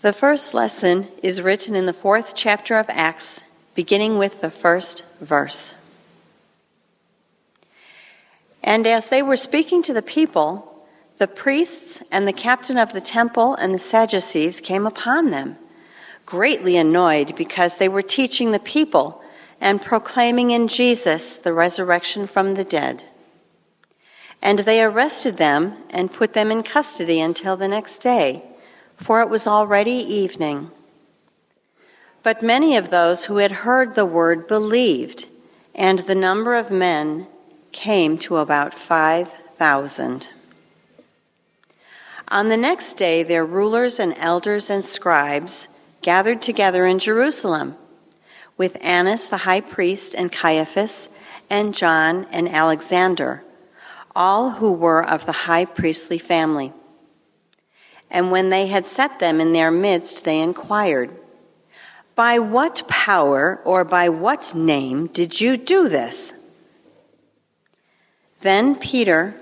The first lesson is written in the fourth chapter of Acts, beginning with the first verse. And as they were speaking to the people, the priests and the captain of the temple and the Sadducees came upon them, greatly annoyed because they were teaching the people and proclaiming in Jesus the resurrection from the dead. And they arrested them and put them in custody until the next day for it was already evening. But many of those who had heard the word believed, and the number of men came to about 5,000. On the next day, their rulers and elders and scribes gathered together in Jerusalem with Annas the high priest and Caiaphas and John and Alexander, all who were of the high priestly family. And when they had set them in their midst, they inquired, By what power or by what name did you do this? Then Peter,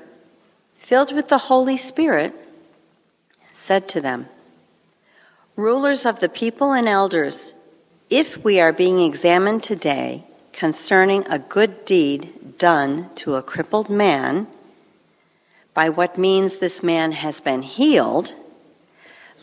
filled with the Holy Spirit, said to them, Rulers of the people and elders, if we are being examined today concerning a good deed done to a crippled man, by what means this man has been healed,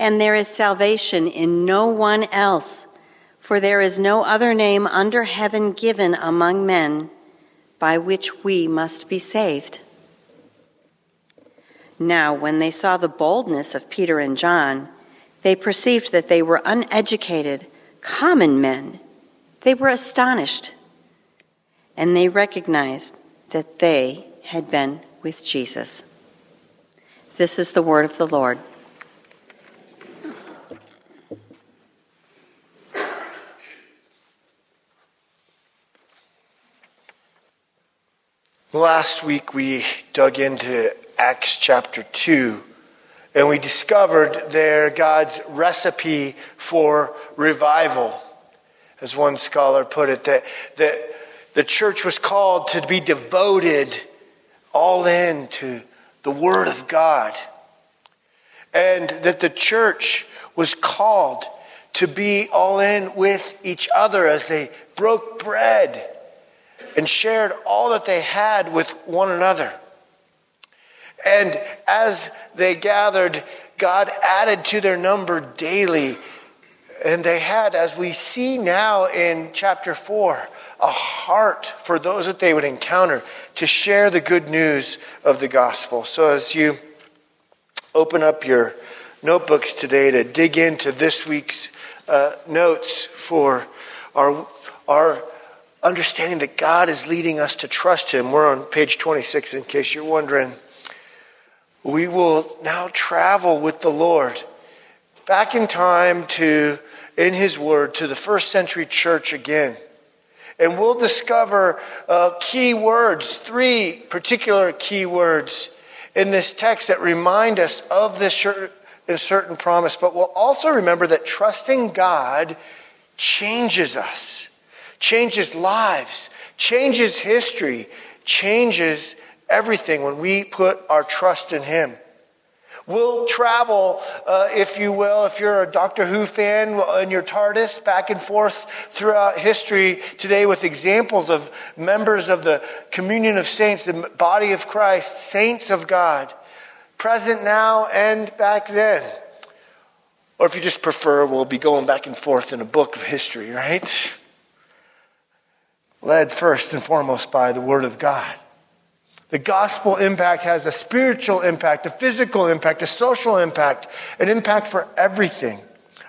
and there is salvation in no one else, for there is no other name under heaven given among men by which we must be saved. Now, when they saw the boldness of Peter and John, they perceived that they were uneducated, common men. They were astonished, and they recognized that they had been with Jesus. This is the word of the Lord. Last week we dug into Acts chapter 2 and we discovered there God's recipe for revival. As one scholar put it, that, that the church was called to be devoted all in to the Word of God. And that the church was called to be all in with each other as they broke bread and shared all that they had with one another. And as they gathered, God added to their number daily. And they had, as we see now in chapter 4, a heart for those that they would encounter to share the good news of the gospel. So as you open up your notebooks today to dig into this week's uh, notes for our, our understanding that God is leading us to trust Him. We're on page 26, in case you're wondering. We will now travel with the Lord back in time to, in His Word, to the first century church again. And we'll discover uh, key words, three particular key words in this text that remind us of this certain promise. But we'll also remember that trusting God changes us changes lives, changes history, changes everything when we put our trust in Him. We'll travel, uh, if you will, if you're a Doctor Who fan in your TARDIS, back and forth throughout history today with examples of members of the communion of saints, the body of Christ, saints of God, present now and back then. Or if you just prefer, we'll be going back and forth in a book of history, right? Led first and foremost by the Word of God. The gospel impact has a spiritual impact, a physical impact, a social impact, an impact for everything.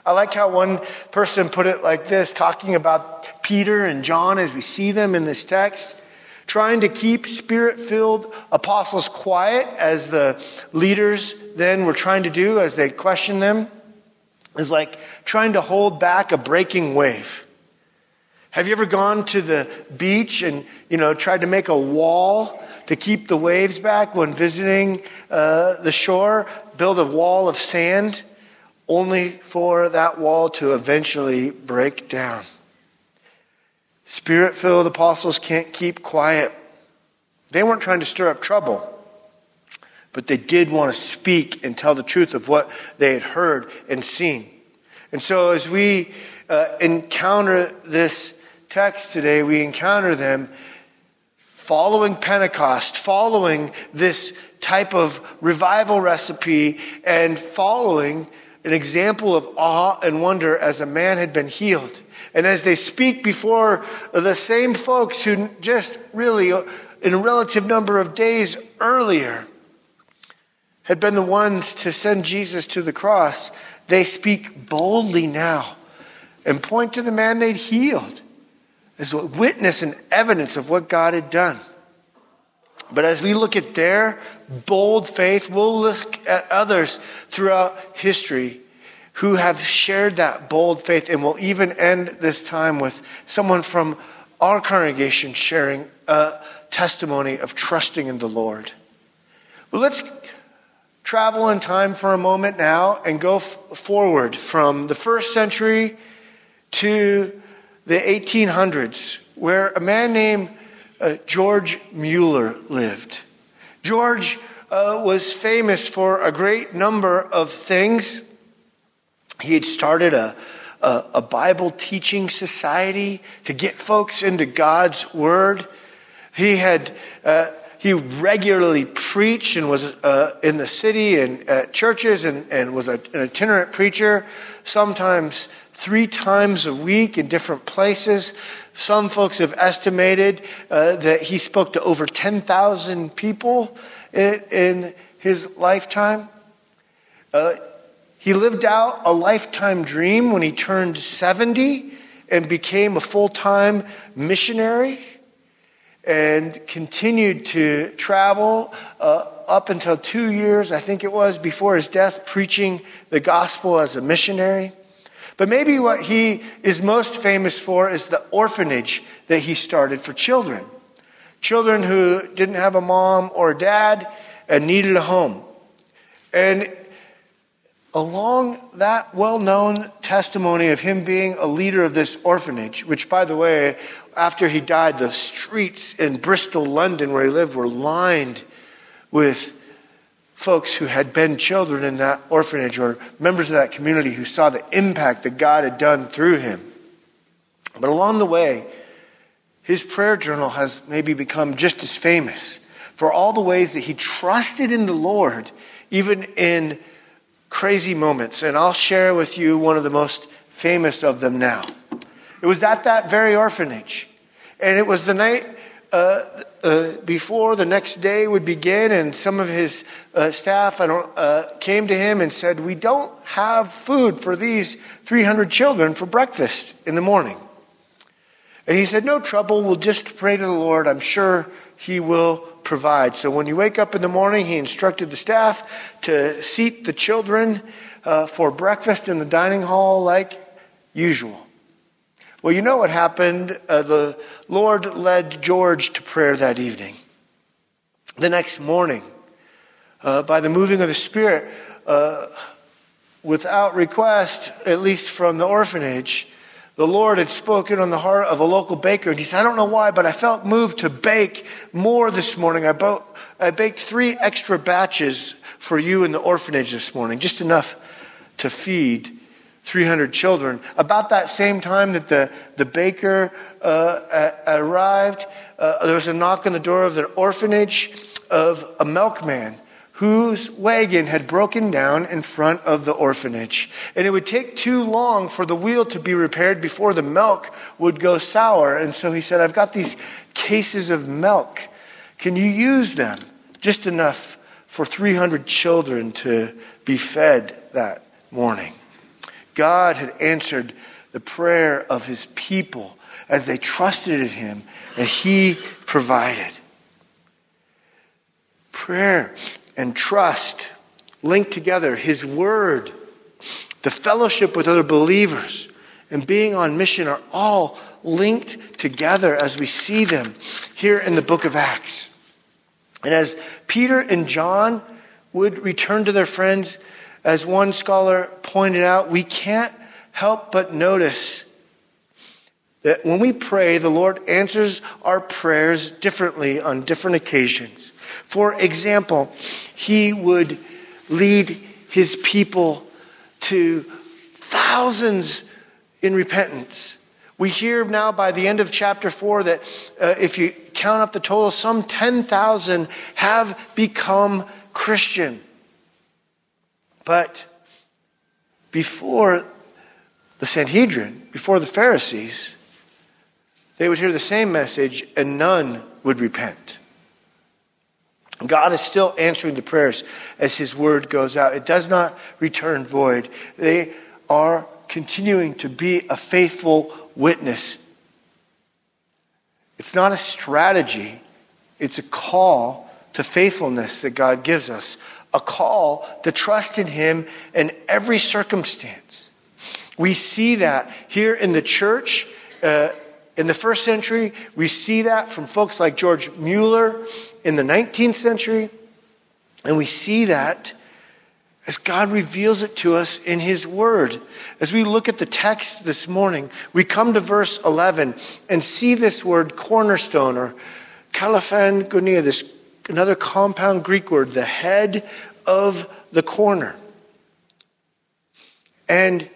I like how one person put it like this, talking about Peter and John as we see them in this text, trying to keep spirit filled apostles quiet as the leaders then were trying to do as they questioned them. is like trying to hold back a breaking wave. Have you ever gone to the beach and, you know, tried to make a wall to keep the waves back when visiting uh, the shore? Build a wall of sand only for that wall to eventually break down. Spirit filled apostles can't keep quiet. They weren't trying to stir up trouble, but they did want to speak and tell the truth of what they had heard and seen. And so, as we uh, encounter this text today, we encounter them following Pentecost, following this type of revival recipe, and following an example of awe and wonder as a man had been healed. And as they speak before the same folks who just really, in a relative number of days earlier, had been the ones to send Jesus to the cross, they speak boldly now and point to the man they'd healed as a witness and evidence of what God had done. But as we look at their bold faith, we'll look at others throughout history who have shared that bold faith. And we'll even end this time with someone from our congregation sharing a testimony of trusting in the Lord. Well, let's travel in time for a moment now and go f- forward from the first century to the 1800s, where a man named uh, George Mueller lived. George uh, was famous for a great number of things. He had started a, a, a Bible teaching society to get folks into God's Word. He had uh, he regularly preached and was uh, in the city and at churches and, and was a, an itinerant preacher, sometimes three times a week in different places. Some folks have estimated uh, that he spoke to over 10,000 people in, in, his lifetime. Uh, he lived out a lifetime dream when he turned 70 and became a full time missionary and continued to travel uh, up until two years, I think it was, before his death, preaching the gospel as a missionary. But maybe what he is most famous for is the orphanage that he started for children. Children who didn't have a mom or a dad and needed a home. And along that well known testimony of him being a leader of this orphanage, which, by the way, after he died, the streets in Bristol, London, where he lived, were lined with folks who had been children in that orphanage or members of that community who saw the impact that God had done through him. But along the way, his prayer journal has maybe become just as famous for all the ways that he trusted in the Lord, even in crazy moments. And I'll share with you one of the most famous of them now. It was at that very orphanage. And it was the night uh, uh, before the next day would begin, and some of his uh, staff uh, came to him and said, We don't have food for these 300 children for breakfast in the morning. And he said, No trouble, we'll just pray to the Lord. I'm sure he will provide. So when you wake up in the morning, he instructed the staff to seat the children uh, for breakfast in the dining hall like usual. Well, you know what happened? Uh, the Lord led George to prayer that evening. The next morning, uh, by the moving of the Spirit, uh, without request, at least from the orphanage, the Lord had spoken on the heart of a local baker. And he said, I don't know why, but I felt moved to bake more this morning. I, bo- I baked three extra batches for you in the orphanage this morning, just enough to feed 300 children. About that same time that the, the baker uh, arrived, uh, there was a knock on the door of the orphanage of a milkman whose wagon had broken down in front of the orphanage. And it would take too long for the wheel to be repaired before the milk would go sour. And so he said, I've got these cases of milk. Can you use them? Just enough for 300 children to be fed that morning. God had answered the prayer of his people as they trusted in him and he provided. Prayer and trust linked together, his word the fellowship with other believers, and being on mission are all linked together as we see them here in the book of Acts. And as Peter and John would return to their friends, as one scholar pointed out, we can't help but notice that when we pray, the Lord answers our prayers differently on different occasions. For example, He would lead His people to thousands in repentance. We hear now by the end of chapter 4 that uh, if you count up the total, some 10,000 have become Christian. But before the Sanhedrin, before the Pharisees, they would hear the same message and none would repent. God is still answering the prayers as His word goes out. It does not return void. They are continuing to be a faithful witness. It's not a strategy, it's a call to faithfulness that God gives us, a call to trust in Him in every circumstance. We see that here in the church. Uh, in the first century, we see that from folks like George Mueller in the 19th century. And we see that as God reveals it to us in His Word. As we look at the text this morning, we come to verse 11 and see this word cornerstone or kalaphan gunia, this another compound Greek word, the head of the corner. And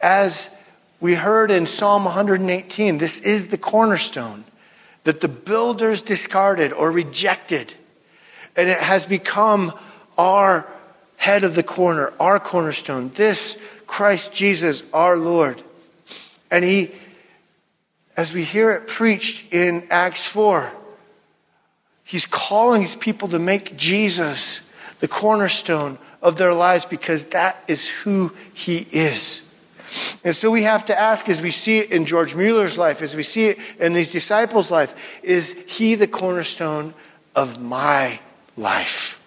as we heard in Psalm 118, this is the cornerstone that the builders discarded or rejected. And it has become our head of the corner, our cornerstone. This Christ Jesus, our Lord. And he, as we hear it preached in Acts 4, he's calling his people to make Jesus the cornerstone of their lives because that is who he is. And so we have to ask, as we see it in George Mueller's life, as we see it in these disciples' life, is he the cornerstone of my life?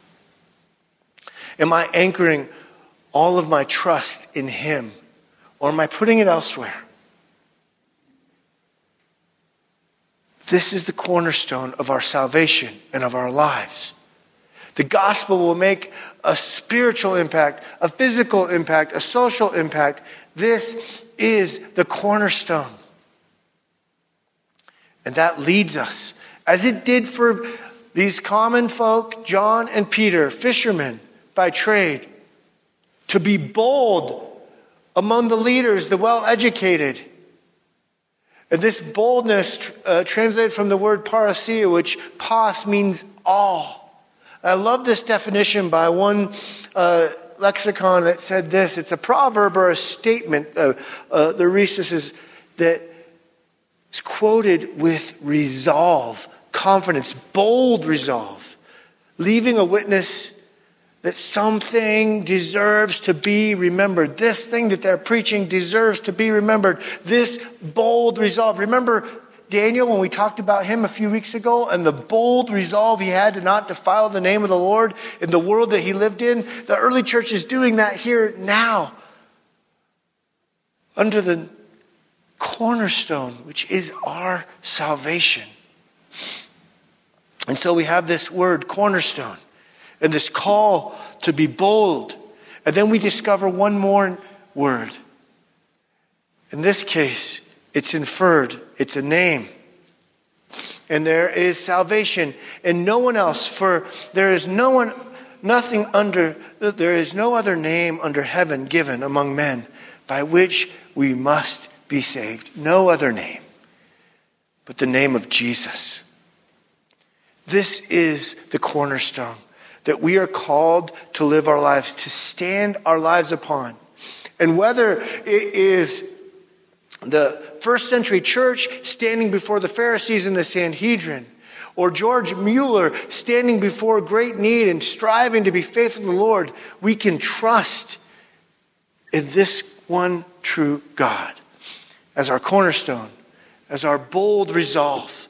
Am I anchoring all of my trust in him, or am I putting it elsewhere? This is the cornerstone of our salvation and of our lives. The gospel will make a spiritual impact, a physical impact, a social impact, this is the cornerstone. And that leads us, as it did for these common folk, John and Peter, fishermen by trade, to be bold among the leaders, the well educated. And this boldness, uh, translated from the word parrhesia, which pas means all. I love this definition by one uh, lexicon that said this. It's a proverb or a statement. Uh, uh, the rhesis is that is quoted with resolve, confidence, bold resolve, leaving a witness that something deserves to be remembered. This thing that they're preaching deserves to be remembered. This bold resolve. Remember Daniel when we talked about him a few weeks ago and the bold resolve he had to not defile the name of the Lord in the world that he lived in? The early church is doing that here now under the cornerstone, which is our salvation. And so we have this word, cornerstone, and this call to be bold. And then we discover one more word. In this case, it's inferred, it's a name. And there is salvation and no one else, for there is no one, nothing under, there is no other name under heaven given among men by which we must be saved. No other name but the name of Jesus. This is the cornerstone that we are called to live our lives, to stand our lives upon. And whether it is the first century church standing before the Pharisees and the Sanhedrin, or George Mueller standing before great need and striving to be faithful to the Lord, we can trust in this one true God as our cornerstone, as our bold resolve.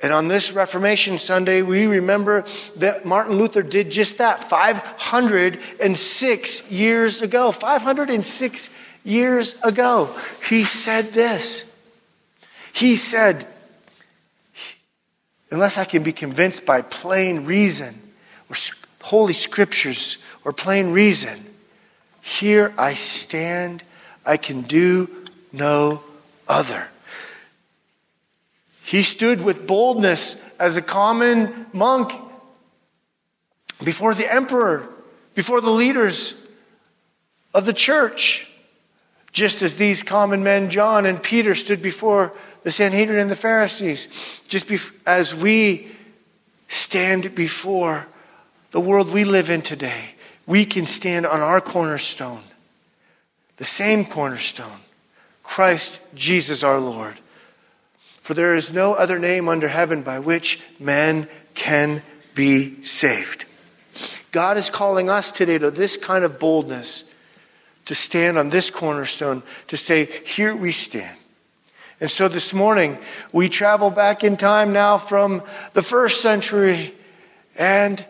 And on this Reformation Sunday, we remember that Martin Luther did just that 506 years ago. 506 years ago, he said this. He said, Unless I can be convinced by plain reason or holy scriptures or plain reason, here I stand, I can do no other. He stood with boldness as a common monk before the emperor, before the leaders of the church, just as these common men, John and Peter, stood before the Sanhedrin and the Pharisees, just as we stand before the world we live in today. We can stand on our cornerstone, the same cornerstone, Christ Jesus our Lord. For there is no other name under heaven by which man can be saved. God is calling us today to this kind of boldness, to stand on this cornerstone, to say, Here we stand. And so this morning, we travel back in time now from the first century and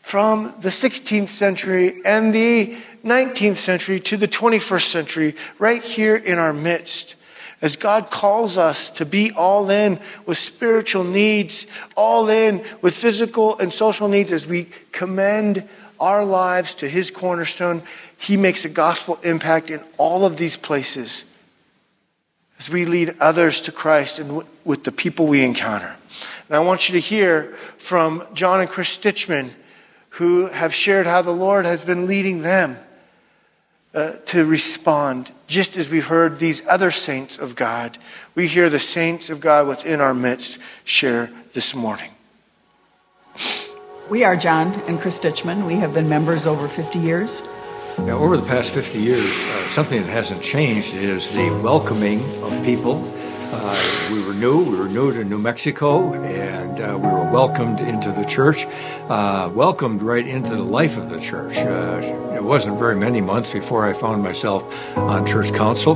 from the 16th century and the 19th century to the 21st century, right here in our midst as God calls us to be all in with spiritual needs, all in with physical and social needs, as we commend our lives to His cornerstone, He makes a gospel impact in all of these places as we lead others to Christ and with the people we encounter. And I want you to hear from John and Chris Stitchman, who have shared how the Lord has been leading them uh, to respond, just as we've heard these other saints of God. We hear the saints of God within our midst share this morning. We are John and Chris Ditchman. We have been members over 50 years. Now, over the past 50 years, uh, something that hasn't changed is the welcoming of people uh, we were new. We were new to New Mexico, and uh, we were welcomed into the church, uh, welcomed right into the life of the church. Uh, it wasn't very many months before I found myself on church council.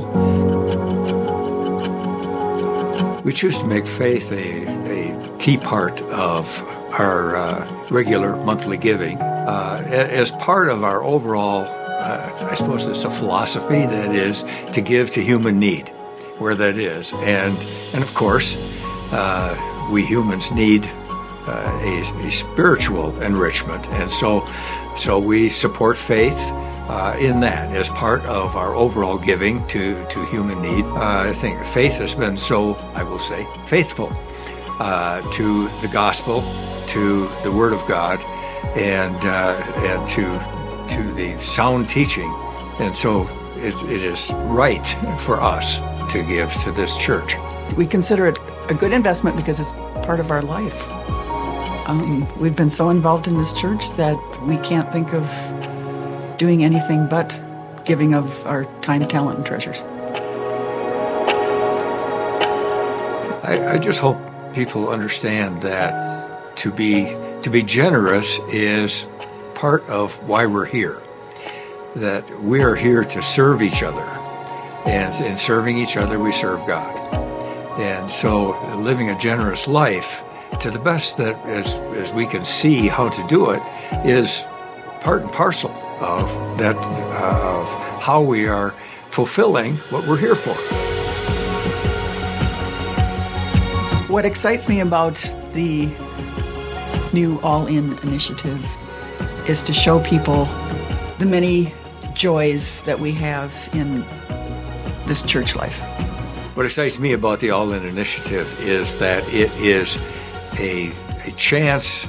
We choose to make faith a, a key part of our uh, regular monthly giving uh, as part of our overall, I suppose it's a philosophy that is to give to human need where that is. And, and of course, uh, we humans need uh, a, a, spiritual enrichment. And so, so we support faith uh, in that as part of our overall giving to, to human need. Uh, I think faith has been so, I will say, faithful uh, to the gospel, to the Word of God, and, uh, and to, to the sound teaching. And so it, it is right for us to give to this church. We consider it a good investment because it's part of our life. Um, we've been so involved in this church that we can't think of doing anything but giving of our time, talent, and treasures. I, I just hope people understand that to be to be generous is part of why we're here. That we are here to serve each other and in serving each other, we serve God. And so living a generous life to the best that as, as we can see how to do it is part and parcel of that uh, of how we are fulfilling what we're here for. What excites me about the new All In initiative is to show people the many joys that we have in this church life. What excites me about the All In Initiative is that it is a, a chance,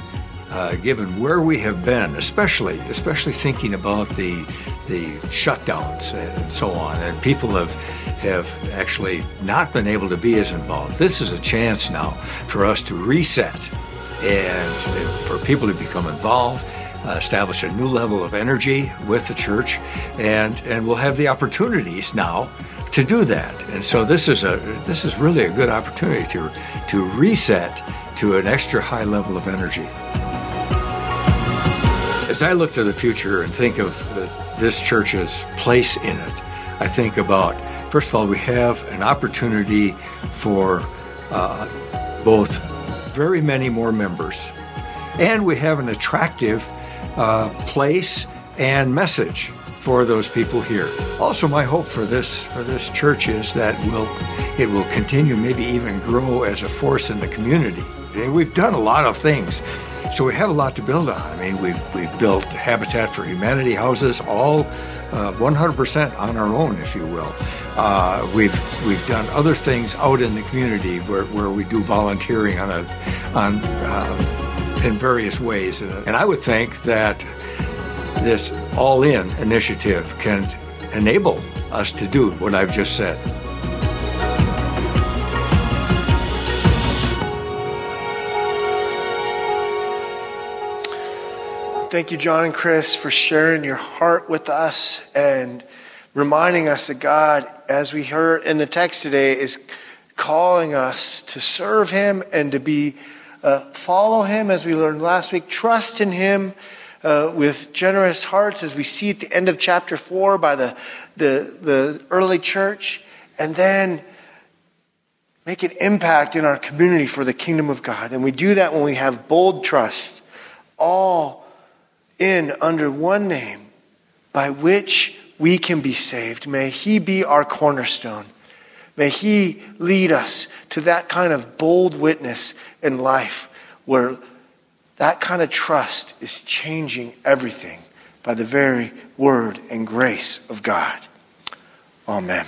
uh, given where we have been, especially especially thinking about the the shutdowns and so on, and people have have actually not been able to be as involved. This is a chance now for us to reset and for people to become involved. Uh, establish a new level of energy with the church, and and we'll have the opportunities now to do that. And so this is a this is really a good opportunity to to reset to an extra high level of energy. As I look to the future and think of this church's place in it, I think about first of all we have an opportunity for uh, both very many more members. And we have an attractive uh, place and message for those people here. Also, my hope for this for this church is that will it will continue, maybe even grow as a force in the community. We've done a lot of things, so we have a lot to build on. I mean, we've we've built Habitat for Humanity houses, all uh, 100% on our own, if you will. Uh, we've we've done other things out in the community where, where we do volunteering on a on um, in various ways, and I would think that this all in initiative can enable us to do what I've just said. Thank you, John and Chris, for sharing your heart with us and reminding us that God, as we heard in the text today, is calling us to serve Him and to be uh, follow Him, as we learned last week, trust in Him uh, with generous hearts, as we see at the end of chapter 4 by the, the, the early church, and then make an impact in our community for the kingdom of God. And we do that when we have bold trust, all in under one name by which we can be saved. May He be our cornerstone. May He lead us to that kind of bold witness in life where that kind of trust is changing everything by the very word and grace of God. Amen.